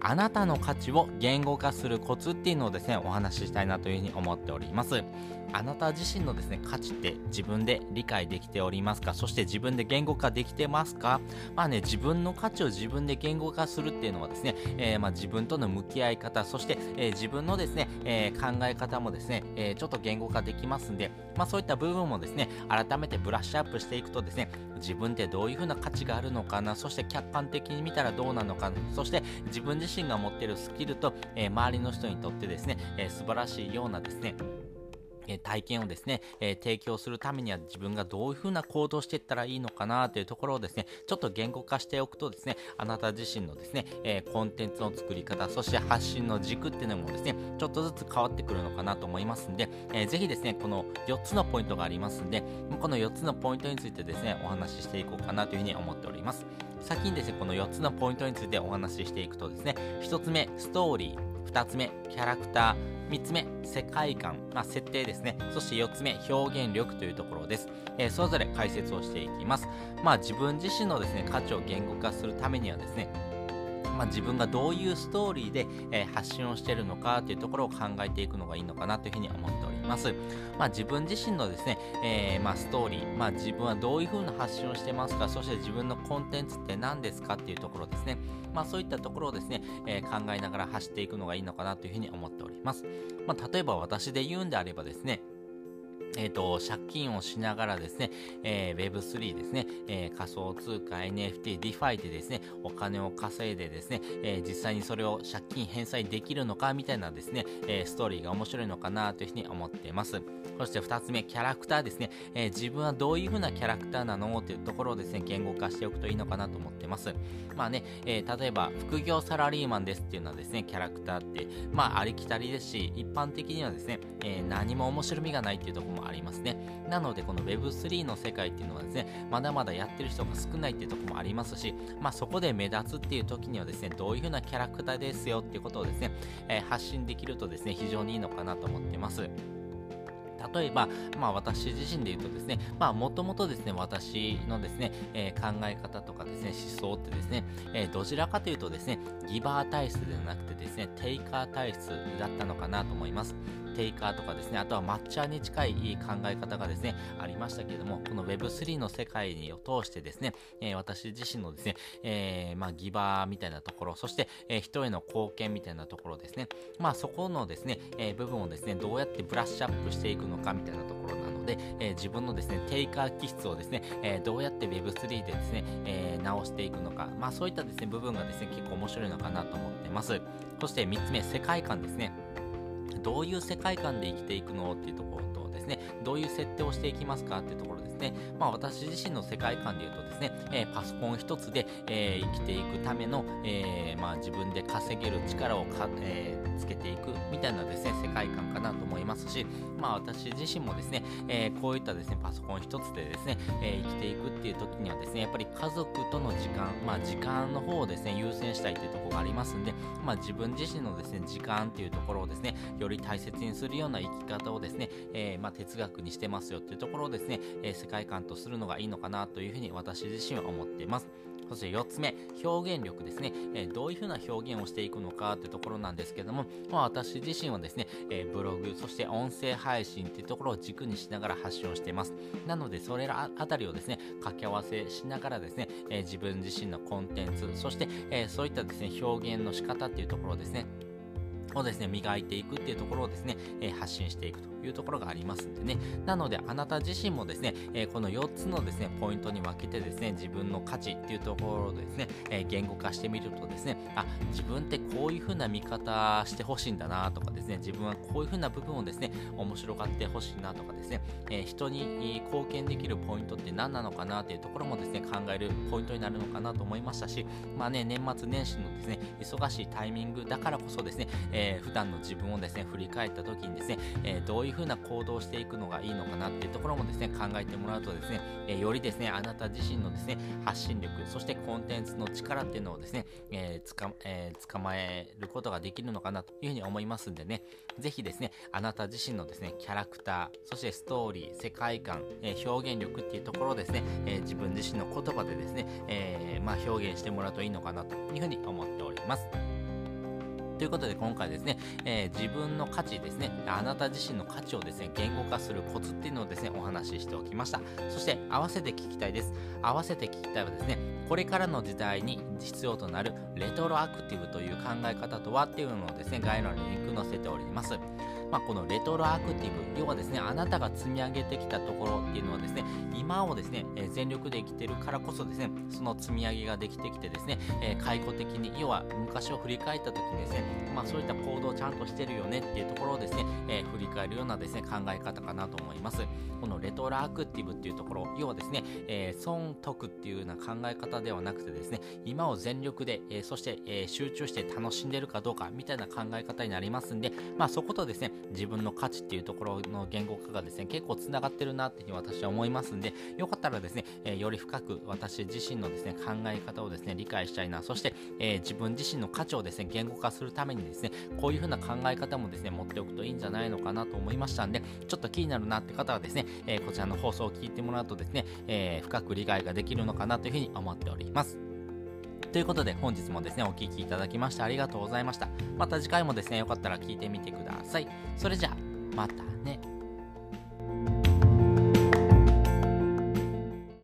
あなたの価値を言語化するコツっていうのをですね、お話ししたいなというふうに思っております。あなた自身のですね、価値って自分で理解できておりますか？そして自分で言語化できてますか？まあね、自分の価値を自分で言語化するっていうのはですね、えー、まあ自分との向き合い方、そして、えー、自分のですね、えー、考え方もですね、えちょっと言語化できますんで、まあそういった部分もですね、改めてブラッシュアップしていくとですね、自分ってどういう風な価値があるのかな、そして客観的に見たらどうなのか、そして自分自身が持っているスキルと、え周りの人にとってですね、え素晴らしいようなですね、体験をですね、え提供するためには自分がどういうふうな行動していったらいいのかなというところをですね、ちょっと言語化しておくとですね、あなた自身のですね、えコンテンツの作り方、そして発信の軸っていうのもですね、ちょっとずつ変わってくるのかなと思いますんで、えー、ぜひですね、この4つのポイントがありますんで、この4つのポイントについてですね、お話ししていこうかなというふうに思っております。先にですね、この4つのポイントについてお話ししていくとですね、1つ目、ストーリー、2つ目、キャラクター、3つ目、世界観、まあ、設定ですね。そして4つ目、表現力というところです。えー、それぞれ解説をしていきます。まあ、自分自身のですね、価値を言語化するためにはですね、まあ、自分がどういうストーリーで、えー、発信をしているのかというところを考えていくのがいいのかなというふうに思っております。まあ、自分自身のですね、えー、まあ、ストーリー、まあ、自分はどういう風な発信をしてますか、そして自分のコンテンツって何ですかっていうところですね。まあ、そういったところをですね、えー、考えながら走っていくのがいいのかなというふうに思っております。まあ、例えば私で言うんであればですね、えっ、ー、と、借金をしながらですね、えー、Web3 ですね、えー、仮想通貨、NFT、DeFi でですね、お金を稼いでですね、え実際にそれを借金返済できるのかみたいなですね、えストーリーが面白いのかなというふうに思っています。そして2つ目、キャラクターですね、え自分はどういう風なキャラクターなのというところをですね、言語化しておくといいのかなと思ってます。まあね、え例えば、副業サラリーマンですっていうのはですね、キャラクターって、まあ、ありきたりですし、一般的にはですね、え何も面白みがないっていうところもありますね。なので、この Web3 の世界っていうのはですね、まだまだやってる人が少ないっていうところもありますし、まあ、そこで目立つっていう時にはですね、どういう風なキャラクターですよっていうことをですね、えー、発信できるとですね、非常にいいのかなと思ってます。例えば、まあ私自身で言うとですね、まあもともとですね、私のですね、えー、考え方とかですね、思想ってですね、えー、どちらかというとですね、ギバー体質ではなくてですね、テイカー体質だったのかなと思います。テイカーとかですね、あとは抹茶に近い考え方がですね、ありましたけれども、この Web3 の世界を通してですね、え、私自身のですね、えー、まあ、ギバーみたいなところ、そして、え、人への貢献みたいなところですね、まあ、そこのですね、え部分をですね、どうやってブラッシュアップしていくのかみたいなところなので、え自分のですね、テイカー気質をですね、えどうやって Web3 でですね、え直していくのか、まあ、そういったですね、部分がですね、結構面白いのかなと思ってます。そして3つ目、世界観ですね。どういう世界観で生きていくのっていうところとですね、どういう設定をしていきますかっていうところですね。まあ私自身の世界観で言うとですね、えー、パソコン一つで、えー、生きていくための、えー、まあ自分で稼げる力をか、えつけていくみたいなですね、世界観かなと思いますし、まあ私自身もですね、えこういったですね、パソコン一つでですね、え生きていくっていう時にはですね、やっぱり家族との時間、時間の方をですね、優先したいというところがありますんで、まあ自分自身のですね、時間っていうところをですね、より大切にするような生き方をですね、えー、まあ哲学にしてますよっていうところをですね、えー、世界観とするのがいいのかなというふうに私自身は思っています。そして4つ目、表現力ですね。えー、どういうふうな表現をしていくのかというところなんですけども、まあ、私自身はですね、えー、ブログ、そして音声配信っていうところを軸にしながら発信をしています。なので、それらあたりをですね、掛け合わせしながらですね、えー、自分自身のコンテンツ、そして、えそういったですね、表現の仕方っていうところですね、をですね、磨いていくっていうところをですね、え、発信していくというところがありますんでね。なので、あなた自身もですね、え、この4つのですね、ポイントに分けてですね、自分の価値っていうところをですね、え、言語化してみるとですね、あ、自分ってこういう風な見方してほしいんだなとかですね、自分はこういう風な部分をですね、面白がってほしいなとかですね、え人に貢献できるポイントって何なのかなっていうところもですね、考えるポイントになるのかなと思いましたし、まあね、年末年始のですね、忙しいタイミングだからこそですね、ええー、普段の自分をですね、振り返った時にですね、えー、どういう風な行動をしていくのがいいのかなっていうところもですね、考えてもらうとですね、えー、よりですね、あなた自身のですね、発信力、そしてコンテンツの力っていうのをですね、え、つか、え、捕まえることができるのかなというふうに思いますんでね、ぜひですね、あなた自身のですね、キャラクター、そしてストーリー、世界観、え、表現力っていうところをですね、え、自分自身の言葉でですね、え、まあ、表現してもらうといいのかなというふうに思っております。ということで今回ですね、えー、自分の価値ですね、あなた自身の価値をですね、言語化するコツっていうのをですね、お話ししておきました。そして合わせて聞きたいです。合わせて聞きたいはですね、これからの時代に必要となるレトロアクティブという考え方とはっていうのをですね、概要欄にリンク載せております。まあ、このレトロアクティブ、要はですね、あなたが積み上げてきたところっていうのはですね、今をですね、え、全力で生きてるからこそですね、その積み上げができてきてですね、え、解雇的に、要は昔を振り返った時にですね、まあ、そういった行動をちゃんとしてるよねっていうところをですね、えー、振り返るようなですね、考え方かなと思います。このレトロアクティブっていうところ、要はですね、えー、損得っていうような考え方ではなくてですね、今を全力で、えー、そして、えー、集中して楽しんでるかどうかみたいな考え方になりますんで、まあそことですね、自分の価値っていうところの言語化がですね、結構つながってるなっていうふうに私は思いますんで、よかったらですね、え、より深く私自身のですね、考え方をですね、理解したいな、そして、え、自分自身の価値をですね、言語化するためにですね、こういうふうな考え方もですね、持っておくといいんじゃないのかなとと思いましたんで、ちょっと気になるなって方はですね、えー、こちらの放送を聞いてもらうとですね、え深く理解ができるのかなというふうに思っております。ということで本日もですね、お聴きいただきましてありがとうございました。また次回もですね、よかったら聞いてみてください。それじゃあ、またね。